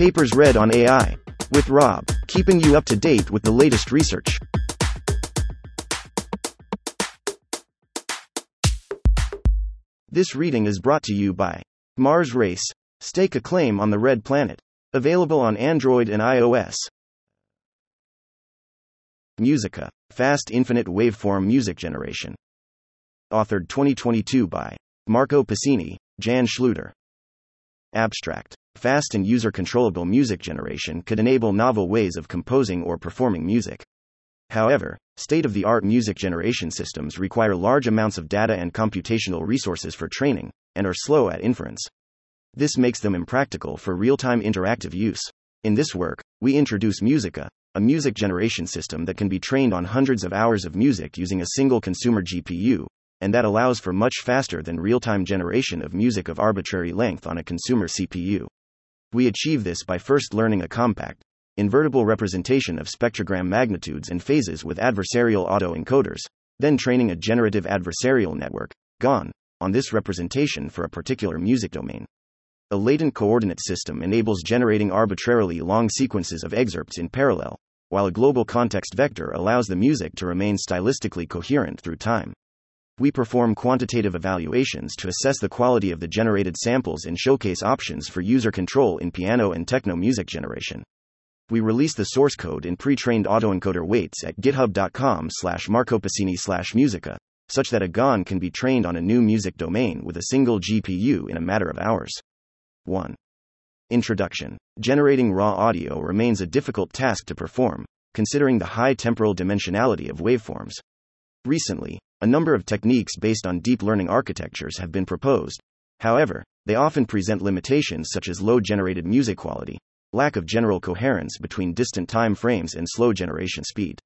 Papers read on AI. With Rob, keeping you up to date with the latest research. This reading is brought to you by Mars Race. Stake a claim on the Red Planet. Available on Android and iOS. Musika. Fast Infinite Waveform Music Generation. Authored 2022 by Marco Pasini, Jan Schluter. Abstract. Fast and user controllable music generation could enable novel ways of composing or performing music. However, state of the art music generation systems require large amounts of data and computational resources for training, and are slow at inference. This makes them impractical for real time interactive use. In this work, we introduce Musika, a music generation system that can be trained on hundreds of hours of music using a single consumer GPU, and that allows for much faster than real time generation of music of arbitrary length on a consumer CPU. We achieve this by first learning a compact, invertible representation of spectrogram magnitudes and phases with adversarial autoencoders, then training a generative adversarial network, GAN, on this representation for a particular music domain. A latent coordinate system enables generating arbitrarily long sequences of excerpts in parallel, while a global context vector allows the music to remain stylistically coherent through time. We perform quantitative evaluations to assess the quality of the generated samples and showcase options for user control in piano and techno music generation we release the source code in pre-trained autoencoder weights at github.com slash marcopasini slash musika, such that a GAN can be trained on a new music domain with a single GPU in a matter of hours. 1. Introduction. Generating raw audio remains a difficult task to perform, considering the high temporal dimensionality of waveforms. Recently, a number of techniques based on deep learning architectures have been proposed. However, they often present limitations such as low generated music quality, lack of general coherence between distant time frames, and slow generation speed.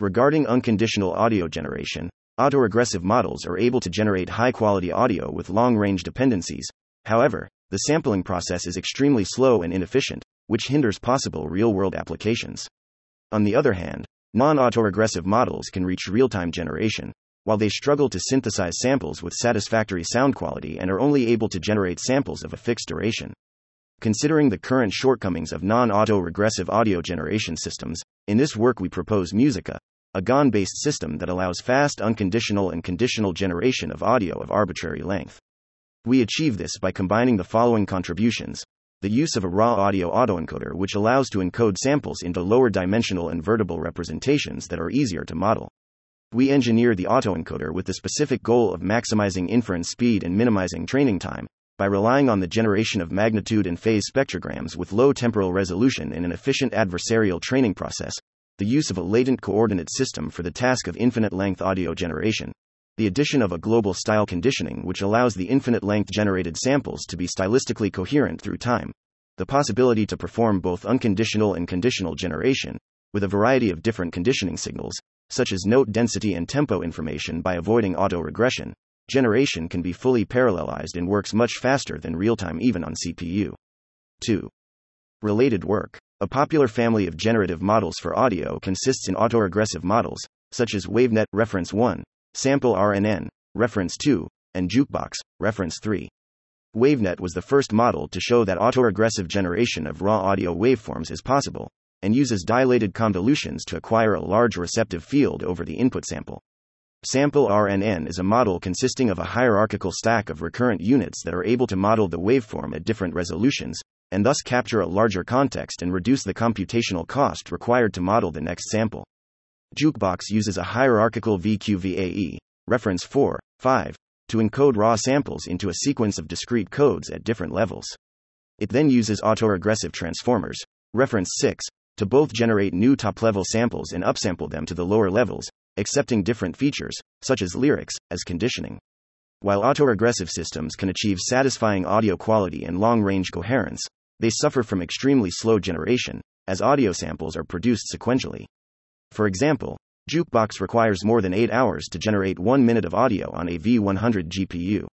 Regarding unconditional audio generation, autoregressive models are able to generate high quality audio with long range dependencies. However, the sampling process is extremely slow and inefficient, which hinders possible real world applications. On the other hand, non autoregressive models can reach real time generation, while they struggle to synthesize samples with satisfactory sound quality and are only able to generate samples of a fixed duration. Considering the current shortcomings of non auto regressive audio generation systems, in this work we propose Musika, a GAN based system that allows fast unconditional and conditional generation of audio of arbitrary length. We achieve this by combining the following contributions the use of a raw audio autoencoder, which allows to encode samples into lower dimensional invertible representations that are easier to model. We engineer the autoencoder with the specific goal of maximizing inference speed and minimizing training time, by relying on the generation of magnitude and phase spectrograms with low temporal resolution in an efficient adversarial training process, the use of a latent coordinate system for the task of infinite length audio generation, the addition of a global style conditioning which allows the infinite length generated samples to be stylistically coherent through time, the possibility to perform both unconditional and conditional generation, with a variety of different conditioning signals, such as note density and tempo information by avoiding auto regression, generation can be fully parallelized and works much faster than real time even on CPU. 2. Related work. A popular family of generative models for audio consists in autoregressive models, such as WaveNet reference 1, Sample RNN reference 2, and Jukebox reference 3. WaveNet was the first model to show that autoregressive generation of raw audio waveforms is possible, and uses dilated convolutions to acquire a large receptive field over the input sample. Sample RNN is a model consisting of a hierarchical stack of recurrent units that are able to model the waveform at different resolutions, and thus capture a larger context and reduce the computational cost required to model the next sample. Jukebox uses a hierarchical VQVAE, reference 4, 5, to encode raw samples into a sequence of discrete codes at different levels. It then uses autoregressive transformers, reference 6, to both generate new top level samples and upsample them to the lower levels, accepting different features, such as lyrics, as conditioning. While autoregressive systems can achieve satisfying audio quality and long range coherence, they suffer from extremely slow generation, as audio samples are produced sequentially. For example, Jukebox requires more than 8 hours to generate 1 minute of audio on a V100 GPU.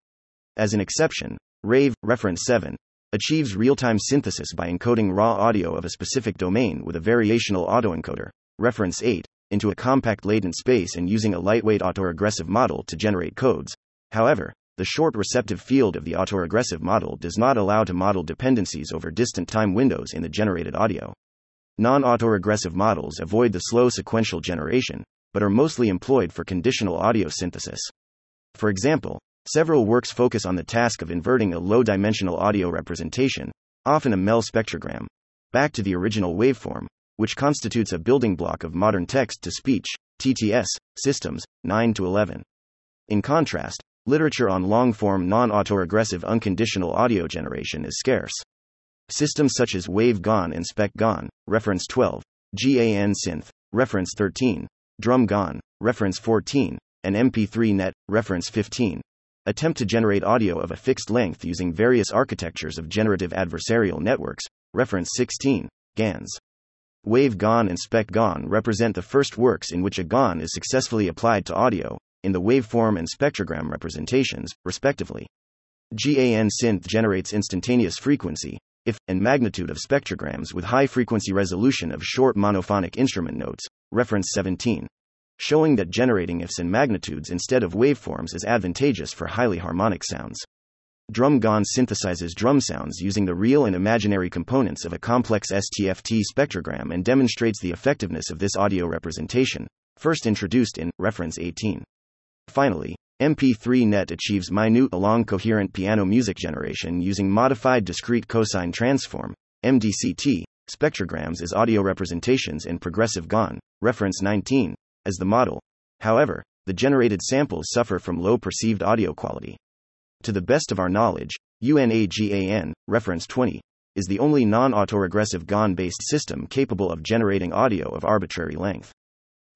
As an exception, Rave, reference 7, achieves real time synthesis by encoding raw audio of a specific domain with a variational autoencoder, reference 8, into a compact latent space and using a lightweight autoregressive model to generate codes. However, the short receptive field of the autoregressive model does not allow to model dependencies over distant time windows in the generated audio. Non autoregressive models avoid the slow sequential generation, but are mostly employed for conditional audio synthesis. For example, several works focus on the task of inverting a low dimensional audio representation, often a MEL spectrogram, back to the original waveform, which constitutes a building block of modern text to speech TTS systems 9 to 11. In contrast, literature on long form non autoregressive unconditional audio generation is scarce. Systems such as Wave GAN and Spec GAN, reference 12, GAN Synth, reference 13, Drum GAN, reference 14, and MP3 Net, reference 15, attempt to generate audio of a fixed length using various architectures of generative adversarial networks, reference 16, GANs. Wave GAN and Spec GAN represent the first works in which a GAN is successfully applied to audio, in the waveform and spectrogram representations, respectively. GAN synth generates instantaneous frequency, if, and magnitude of spectrograms with high frequency resolution of short monophonic instrument notes, reference 17. Showing that generating ifs and magnitudes instead of waveforms is advantageous for highly harmonic sounds. Drum GAN synthesizes drum sounds using the real and imaginary components of a complex STFT spectrogram and demonstrates the effectiveness of this audio representation, first introduced in reference 18. Finally, MP3Net achieves minute along coherent piano music generation using modified discrete cosine transform MDCT spectrograms as audio representations in progressive GAN, reference 19, as the model. However, the generated samples suffer from low perceived audio quality. To the best of our knowledge, UNAGAN, reference 20, is the only non autoregressive GAN based system capable of generating audio of arbitrary length.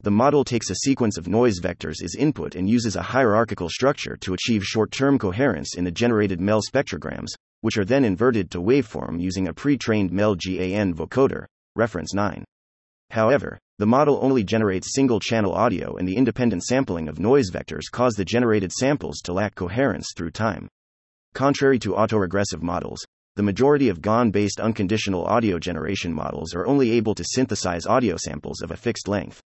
The model takes a sequence of noise vectors as input and uses a hierarchical structure to achieve short term coherence in the generated MEL spectrograms, which are then inverted to waveform using a pre trained MEL GAN vocoder, reference 9. However, the model only generates single channel audio, and the independent sampling of noise vectors cause the generated samples to lack coherence through time. Contrary to autoregressive models, the majority of GAN based unconditional audio generation models are only able to synthesize audio samples of a fixed length.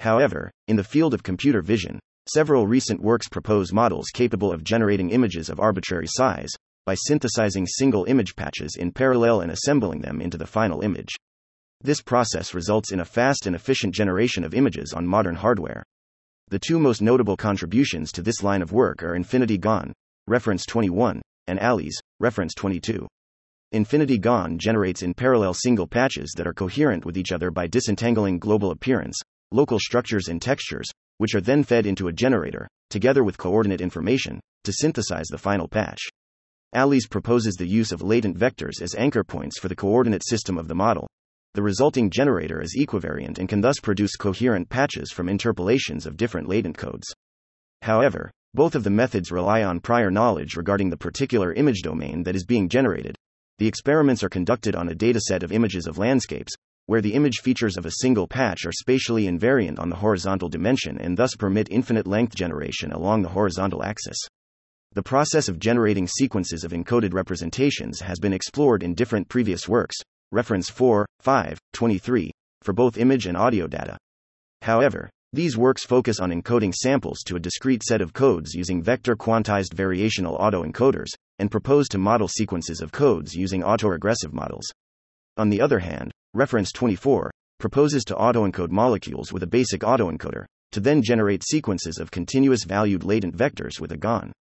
However, in the field of computer vision, several recent works propose models capable of generating images of arbitrary size by synthesizing single image patches in parallel and assembling them into the final image. This process results in a fast and efficient generation of images on modern hardware. The two most notable contributions to this line of work are Infinity GAN, reference 21, and ALICE, reference 22. Infinity GAN generates in parallel single patches that are coherent with each other by disentangling global appearance, local structures, and textures, which are then fed into a generator, together with coordinate information, to synthesize the final patch. ALICE proposes the use of latent vectors as anchor points for the coordinate system of the model, the resulting generator is equivariant and can thus produce coherent patches from interpolations of different latent codes. However, both of the methods rely on prior knowledge regarding the particular image domain that is being generated. The experiments are conducted on a dataset of images of landscapes, where the image features of a single patch are spatially invariant on the horizontal dimension and thus permit infinite length generation along the horizontal axis. The process of generating sequences of encoded representations has been explored in different previous works, reference 4, 5, 23, for both image and audio data. However, these works focus on encoding samples to a discrete set of codes using vector quantized variational autoencoders, and propose to model sequences of codes using autoregressive models. On the other hand, reference 24 proposes to autoencode molecules with a basic autoencoder, to then generate sequences of continuous valued latent vectors with a GAN.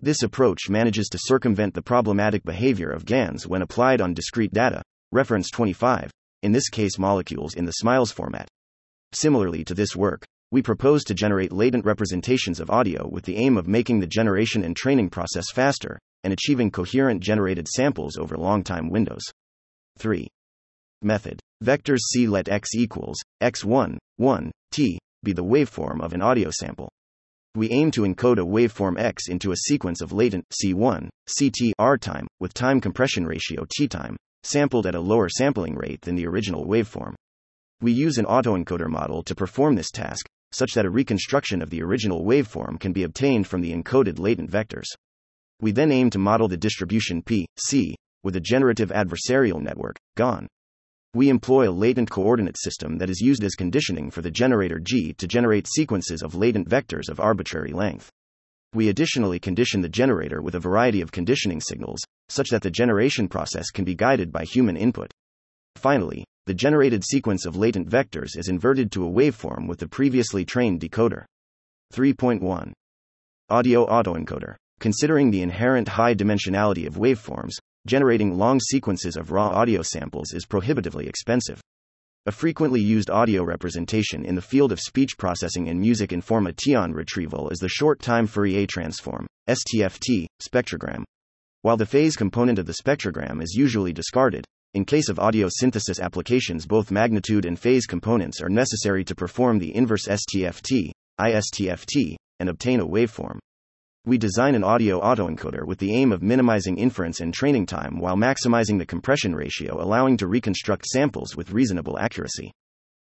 This approach manages to circumvent the problematic behavior of GANs when applied on discrete data, reference 25, in this case molecules in the SMILES format. Similarly to this work, we propose to generate latent representations of audio with the aim of making the generation and training process faster and achieving coherent generated samples over long time windows. 3. Method. Vectors C let x equals x1, 1, t be the waveform of an audio sample. We aim to encode a waveform x into a sequence of latent C1, CT R time with time compression ratio T time sampled at a lower sampling rate than the original waveform. We use an autoencoder model to perform this task, such that a reconstruction of the original waveform can be obtained from the encoded latent vectors. We then aim to model the distribution P, C, with a generative adversarial network, GAN. We employ a latent coordinate system that is used as conditioning for the generator G to generate sequences of latent vectors of arbitrary length. We additionally condition the generator with a variety of conditioning signals, such that the generation process can be guided by human input. Finally, the generated sequence of latent vectors is inverted to a waveform with the previously trained decoder. 3.1 Audio autoencoder. Considering the inherent high dimensionality of waveforms, generating long sequences of raw audio samples is prohibitively expensive. A frequently used audio representation in the field of speech processing and music information retrieval is the short time Fourier transform, STFT, spectrogram. While the phase component of the spectrogram is usually discarded, in case of audio synthesis applications, both magnitude and phase components are necessary to perform the inverse STFT, ISTFT, and obtain a waveform. We design an audio autoencoder with the aim of minimizing inference and training time while maximizing the compression ratio, allowing to reconstruct samples with reasonable accuracy.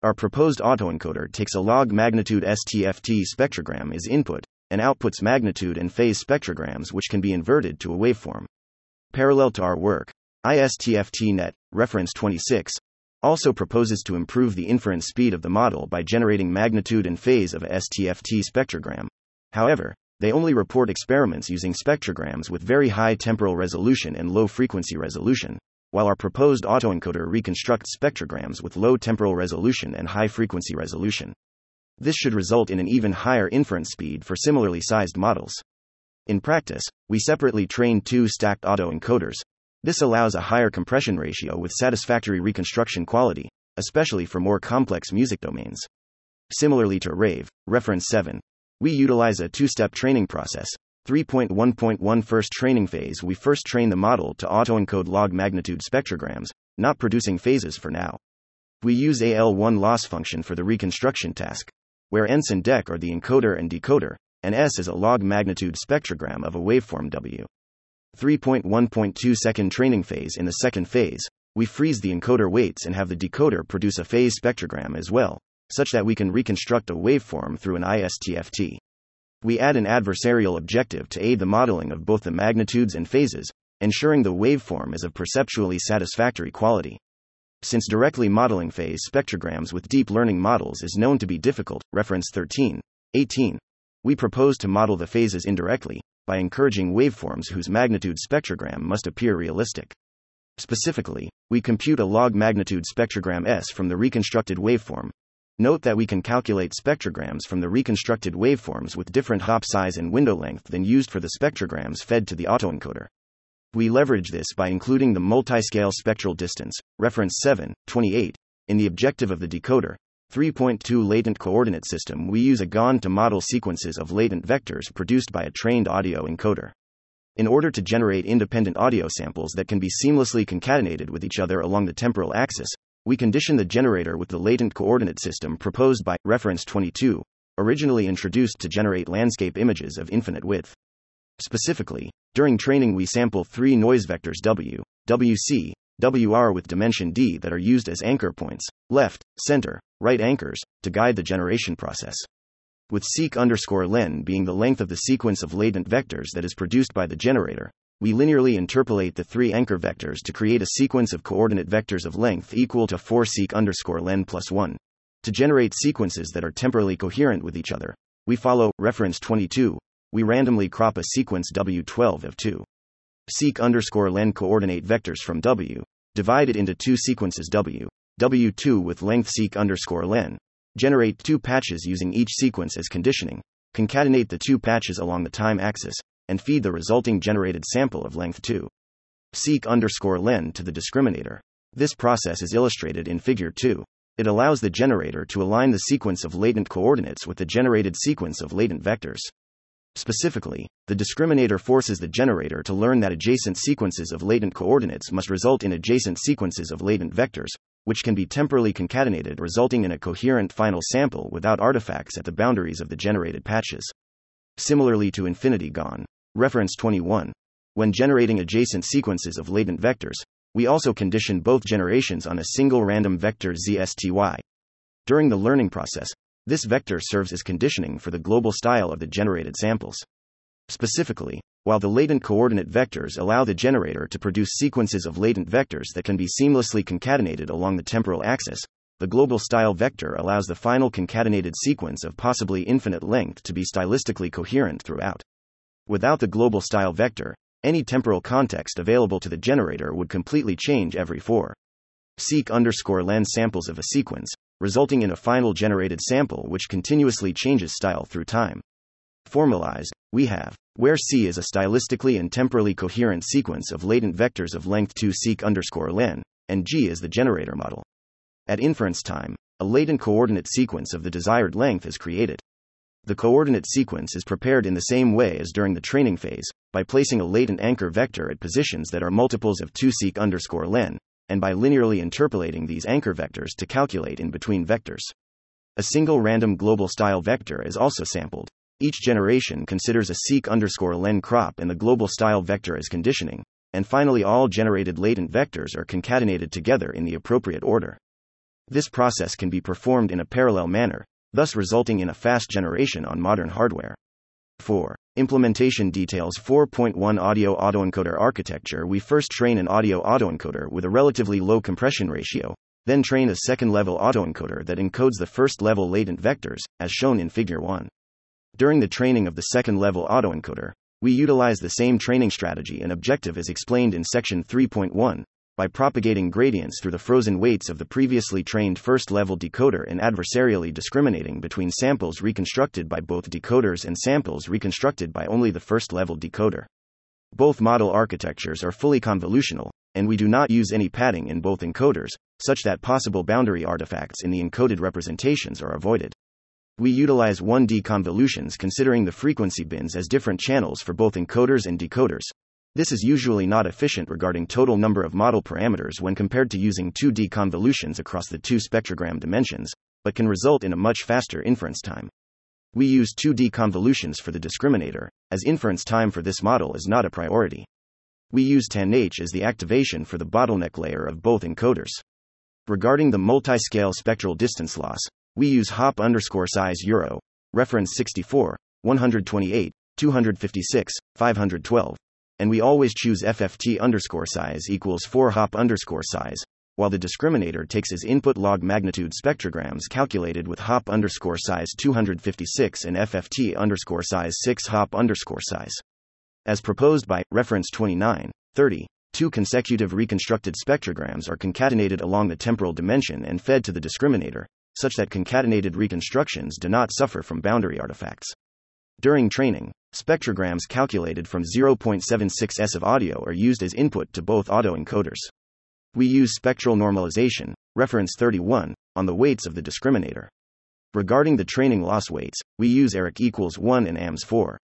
Our proposed autoencoder takes a log magnitude STFT spectrogram as input and outputs magnitude and phase spectrograms which can be inverted to a waveform. Parallel to our work, ISTFT-NET, reference 26, also proposes to improve the inference speed of the model by generating magnitude and phase of a STFT spectrogram. However, they only report experiments using spectrograms with very high temporal resolution and low frequency resolution, while our proposed autoencoder reconstructs spectrograms with low temporal resolution and high frequency resolution. This should result in an even higher inference speed for similarly sized models. In practice, we separately train two stacked autoencoders. This allows a higher compression ratio with satisfactory reconstruction quality, especially for more complex music domains. Similarly to RAVE, reference 7, we utilize a two step training process. 3.1.1 First training phase We first train the model to autoencode log magnitude spectrograms, not producing phases for now. We use AL1 loss function for the reconstruction task, where ENS and DEC are the encoder and decoder, and S is a log magnitude spectrogram of a waveform W. 3.1.2 Second training phase In the second phase, we freeze the encoder weights and have the decoder produce a phase spectrogram as well, such that we can reconstruct a waveform through an ISTFT. We add an adversarial objective to aid the modeling of both the magnitudes and phases, ensuring the waveform is of perceptually satisfactory quality. Since directly modeling phase spectrograms with deep learning models is known to be difficult, reference 13, 18, we propose to model the phases indirectly by encouraging waveforms whose magnitude spectrogram must appear realistic. Specifically, we compute a log magnitude spectrogram S from the reconstructed waveform, Note that we can calculate spectrograms from the reconstructed waveforms with different hop size and window length than used for the spectrograms fed to the autoencoder. We leverage this by including the multiscale spectral distance, reference 7, 28, in the objective of the decoder. 3.2 Latent coordinate system We use a GAN to model sequences of latent vectors produced by a trained audio encoder. In order to generate independent audio samples that can be seamlessly concatenated with each other along the temporal axis, we condition the generator with the latent coordinate system proposed by reference 22, originally introduced to generate landscape images of infinite width. Specifically, during training we sample three noise vectors W, WC, WR with dimension D that are used as anchor points, left, center, right anchors, to guide the generation process. With seq underscore len being the length of the sequence of latent vectors that is produced by the generator, we linearly interpolate the three anchor vectors to create a sequence of coordinate vectors of length equal to 4 seq underscore len plus 1. To generate sequences that are temporally coherent with each other, we follow reference 22. We randomly crop a sequence W12 of 2 seq underscore len coordinate vectors from W, divide it into two sequences W, W2 with length seq underscore len, generate two patches using each sequence as conditioning, concatenate the two patches along the time axis, and feed the resulting generated sample of length 2. Seek underscore len to the discriminator. This process is illustrated in Figure 2. It allows the generator to align the sequence of latent coordinates with the generated sequence of latent vectors. Specifically, the discriminator forces the generator to learn that adjacent sequences of latent coordinates must result in adjacent sequences of latent vectors, which can be temporally concatenated, resulting in a coherent final sample without artifacts at the boundaries of the generated patches. Similarly to infinity GAN, Reference 21. When generating adjacent sequences of latent vectors, we also condition both generations on a single random vector ZSTY. During the learning process, this vector serves as conditioning for the global style of the generated samples. Specifically, while the latent coordinate vectors allow the generator to produce sequences of latent vectors that can be seamlessly concatenated along the temporal axis, the global style vector allows the final concatenated sequence of possibly infinite length to be stylistically coherent throughout. Without the global style vector, any temporal context available to the generator would completely change every 4 seek underscore len samples of a sequence, resulting in a final generated sample which continuously changes style through time. Formalized, we have where C is a stylistically and temporally coherent sequence of latent vectors of length 2 seek underscore len, and G is the generator model. At inference time, a latent coordinate sequence of the desired length is created. The coordinate sequence is prepared in the same way as during the training phase, by placing a latent anchor vector at positions that are multiples of 2 seq underscore len, and by linearly interpolating these anchor vectors to calculate in between vectors. A single random global style vector is also sampled. Each generation considers a seq underscore len crop and the global style vector as conditioning, and finally all generated latent vectors are concatenated together in the appropriate order. This process can be performed in a parallel manner, thus resulting in a fast generation on modern hardware. 4. Implementation details 4.1 Audio autoencoder architecture We first train an audio autoencoder with a relatively low compression ratio, then train a second level autoencoder that encodes the first level latent vectors, as shown in Figure 1. During the training of the second level autoencoder, we utilize the same training strategy and objective as explained in Section 3.1, by propagating gradients through the frozen weights of the previously trained first level decoder and adversarially discriminating between samples reconstructed by both decoders and samples reconstructed by only the first level decoder. Both model architectures are fully convolutional, and we do not use any padding in both encoders, such that possible boundary artifacts in the encoded representations are avoided. We utilize 1D convolutions considering the frequency bins as different channels for both encoders and decoders, this is usually not efficient regarding total number of model parameters when compared to using 2D convolutions across the two spectrogram dimensions, but can result in a much faster inference time. We use 2D convolutions for the discriminator, as inference time for this model is not a priority. We use tanh as the activation for the bottleneck layer of both encoders. Regarding the multi-scale spectral distance loss, we use hop underscore size euro, reference 64, 128, 256, 512, and we always choose FFT underscore size equals 4 hop underscore size, while the discriminator takes as input log magnitude spectrograms calculated with hop underscore size 256 and FFT underscore size 6 hop underscore size. As proposed by reference 29, 30, two consecutive reconstructed spectrograms are concatenated along the temporal dimension and fed to the discriminator, such that concatenated reconstructions do not suffer from boundary artifacts. During training, spectrograms calculated from 0.76 s of audio are used as input to both autoencoders. We use spectral normalization, reference 31, on the weights of the discriminator. Regarding the training loss weights, we use ERIC equals 1 and AMS 4.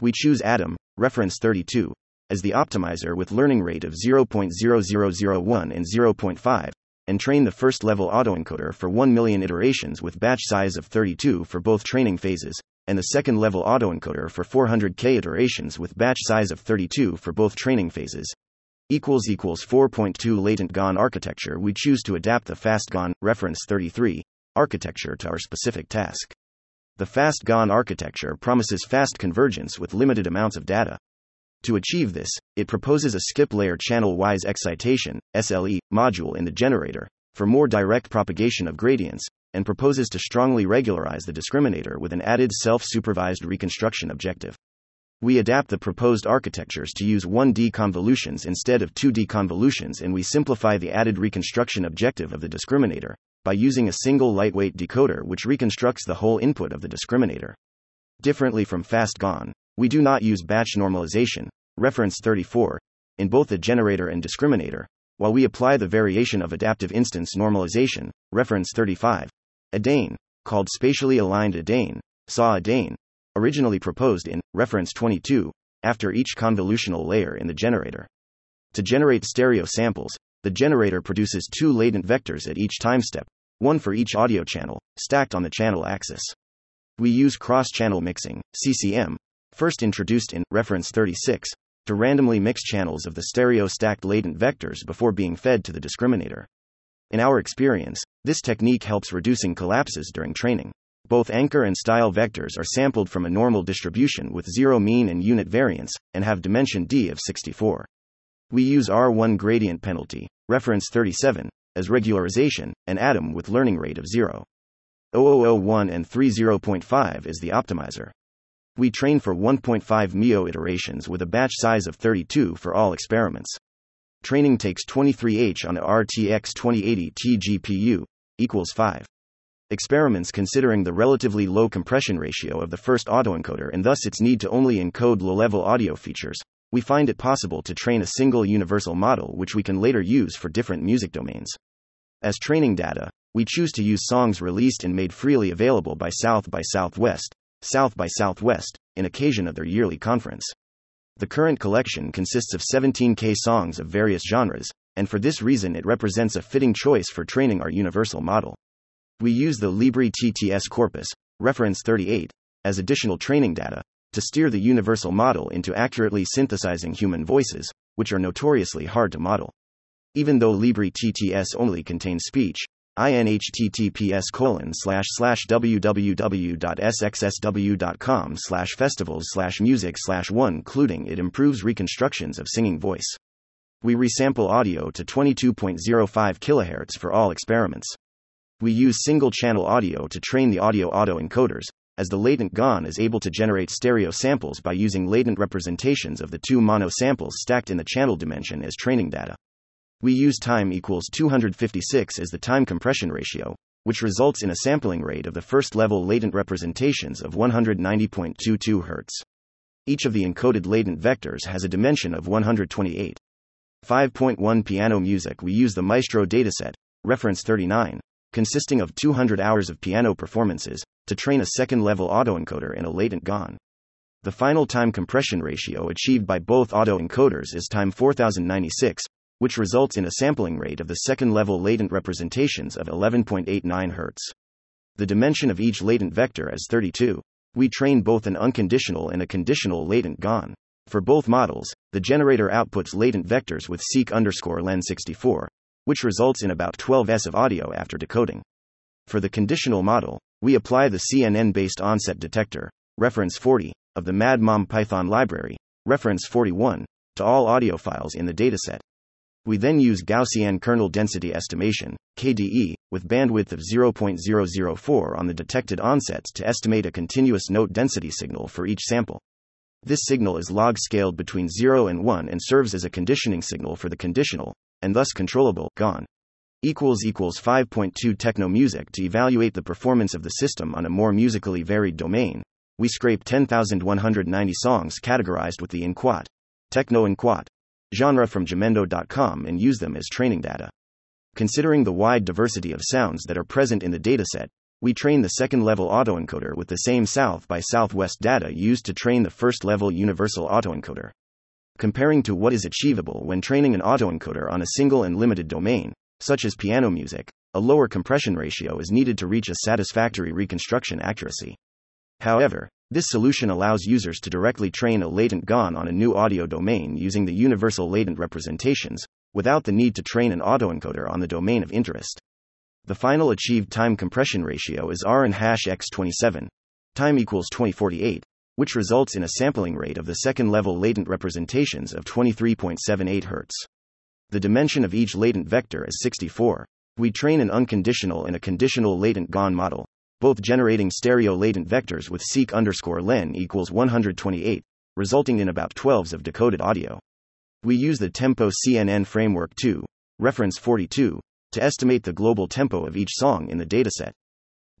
We choose ADAM, reference 32, as the optimizer with learning rate of 0.0001 and 0.5, and train the first level autoencoder for 1 million iterations with batch size of 32 for both training phases, and the second level autoencoder for 400k iterations with batch size of 32 for both training phases. equals equals 4.2 latent GAN architecture we choose to adapt the fast GAN reference 33 architecture to our specific task. The fast GAN architecture promises fast convergence with limited amounts of data. To achieve this, it proposes a skip layer channel wise excitation SLE module in the generator for more direct propagation of gradients and proposes to strongly regularize the discriminator with an added self supervised reconstruction objective. We adapt the proposed architectures to use 1D convolutions instead of 2D convolutions, and we simplify the added reconstruction objective of the discriminator by using a single lightweight decoder which reconstructs the whole input of the discriminator. Differently from fast we do not use batch normalization, reference 34, in both the generator and discriminator, while we apply the variation of adaptive instance normalization, reference 35, AdaIN, called spatially aligned A AdaIN, SAW A AdaIN, originally proposed in reference 22, after each convolutional layer in the generator. To generate stereo samples, the generator produces two latent vectors at each time step, one for each audio channel, stacked on the channel axis. We use cross channel mixing, CCM, first introduced in reference 36, to randomly mix channels of the stereo stacked latent vectors before being fed to the discriminator. In our experience, this technique helps reducing collapses during training. Both anchor and style vectors are sampled from a normal distribution with zero mean and unit variance, and have dimension d of 64. We use R1 gradient penalty, reference 37, as regularization, and ADAM with learning rate of 0. 0001 and 30.5 is the optimizer. We train for 1.5 MIO iterations with a batch size of 32 for all experiments. Training takes 23H on a RTX 2080 Ti GPU, equals 5 experiments considering the relatively low compression ratio of the first autoencoder and thus its need to only encode low level audio features, we find it possible to train a single universal model which we can later use for different music domains. As training data, we choose to use songs released and made freely available by South by Southwest, South by Southwest, in occasion of their yearly conference. The current collection consists of 17K songs of various genres, and for this reason it represents a fitting choice for training our universal model. We use the Libri TTS corpus, reference 38, as additional training data to steer the universal model into accurately synthesizing human voices, which are notoriously hard to model. Even though Libri TTS only contains speech, inhttps colon slash slash www.sxsw.com slash festivals slash music slash one including it improves reconstructions of singing voice. We resample audio to 22.05 kHz for all experiments. We use single channel audio to train the audio autoencoders, as the latent GAN is able to generate stereo samples by using latent representations of the two mono samples stacked in the channel dimension as training data. We use time equals 256 as the time compression ratio, which results in a sampling rate of the first level latent representations of 190.22 Hz. Each of the encoded latent vectors has a dimension of 128. 5.1 Piano music We use the Maestro dataset, reference 39, consisting of 200 hours of piano performances, to train a second level autoencoder in a latent GAN. The final time compression ratio achieved by both autoencoders is time 4096, which results in a sampling rate of the second level latent representations of 11.89 Hz. The dimension of each latent vector is 32. We train both an unconditional and a conditional latent GAN. For both models, the generator outputs latent vectors with seek underscore len64, which results in about 12s of audio after decoding. For the conditional model, we apply the CNN based onset detector, reference 40, of the MadMom Python library, reference 41, to all audio files in the dataset. We then use Gaussian kernel density estimation, KDE, with bandwidth of 0.004 on the detected onsets to estimate a continuous note density signal for each sample. This signal is log scaled between 0 and 1 and serves as a conditioning signal for the conditional, and thus controllable, GAN. Equals equals 5.2 techno music to evaluate the performance of the system on a more musically varied domain. We scrape 10,190 songs categorized with the inquat, techno inquat genre from Jamendo.com and use them as training data. Considering the wide diversity of sounds that are present in the dataset, we train the second level autoencoder with the same South by Southwest data used to train the first level universal autoencoder. Comparing to what is achievable when training an autoencoder on a single and limited domain, such as piano music, a lower compression ratio is needed to reach a satisfactory reconstruction accuracy. However, this solution allows users to directly train a latent GAN on a new audio domain using the universal latent representations, without the need to train an autoencoder on the domain of interest. The final achieved time compression ratio is R and hash x27. Time equals 2048, which results in a sampling rate of the second level latent representations of 23.78 Hz. The dimension of each latent vector is 64. We train an unconditional and a conditional latent GAN model, both generating stereo latent vectors with seek underscore len equals 128, resulting in about 12s of decoded audio. We use the Tempo CNN framework 2, reference 42, to estimate the global tempo of each song in the dataset.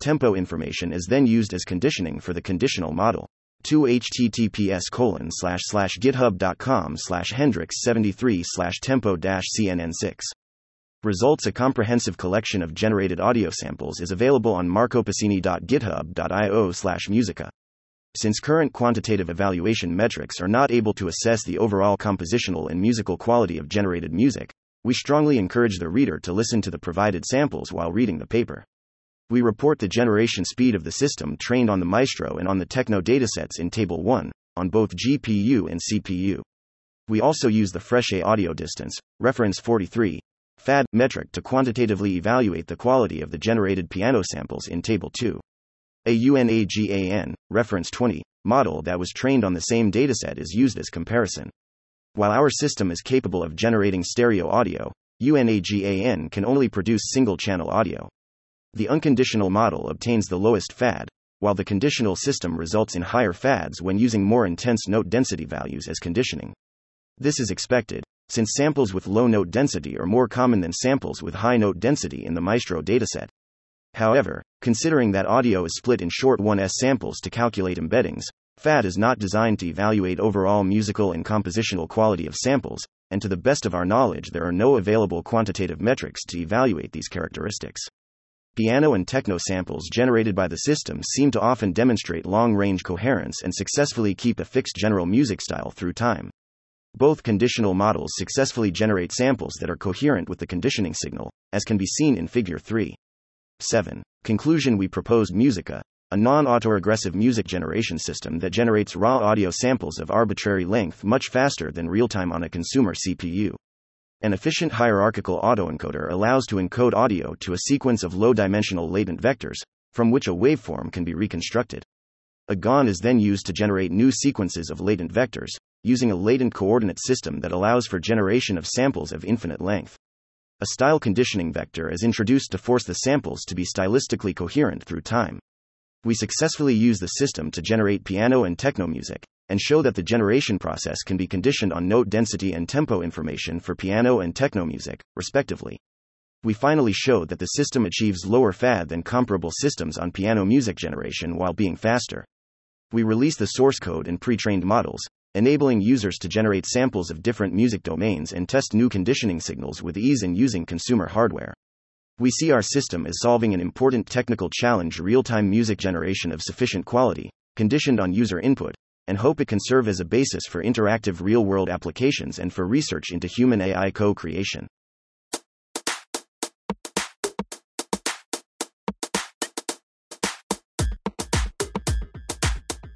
Tempo information is then used as conditioning for the conditional model. 2 https colon slash slash github.com slash hendrix 73 slash tempo dash cnn6 results a comprehensive collection of generated audio samples is available on marcopasini.github.io slash musika since current quantitative evaluation metrics are not able to assess the overall compositional and musical quality of generated music we strongly encourage the reader to listen to the provided samples while reading the paper we report the generation speed of the system trained on the Maestro and on the Techno datasets in Table 1, on both GPU and CPU. We also use the Fréchet audio distance, reference 43, FAD metric to quantitatively evaluate the quality of the generated piano samples in Table 2. A UNAGAN, reference 20, model that was trained on the same dataset is used as comparison. While our system is capable of generating stereo audio, UNAGAN can only produce single channel audio. The unconditional model obtains the lowest FAD, while the conditional system results in higher FADs when using more intense note density values as conditioning. This is expected, since samples with low note density are more common than samples with high note density in the Maestro dataset. However, considering that audio is split in short 1s samples to calculate embeddings, FAD is not designed to evaluate overall musical and compositional quality of samples, and to the best of our knowledge, there are no available quantitative metrics to evaluate these characteristics. Piano and techno samples generated by the system seem to often demonstrate long range coherence and successfully keep a fixed general music style through time. Both conditional models successfully generate samples that are coherent with the conditioning signal, as can be seen in Figure 3. 7. Conclusion We propose Musika, a non autoregressive music generation system that generates raw audio samples of arbitrary length much faster than real time on a consumer CPU. An efficient hierarchical autoencoder allows to encode audio to a sequence of low dimensional latent vectors, from which a waveform can be reconstructed. A GAN is then used to generate new sequences of latent vectors, using a latent coordinate system that allows for generation of samples of infinite length. A style conditioning vector is introduced to force the samples to be stylistically coherent through time. We successfully use the system to generate piano and techno music, and show that the generation process can be conditioned on note density and tempo information for piano and techno music, respectively. We finally showed that the system achieves lower FAD than comparable systems on piano music generation while being faster. We release the source code and pre trained models, enabling users to generate samples of different music domains and test new conditioning signals with ease in using consumer hardware. We see our system as solving an important technical challenge real time music generation of sufficient quality, conditioned on user input, and hope it can serve as a basis for interactive real world applications and for research into human AI co creation.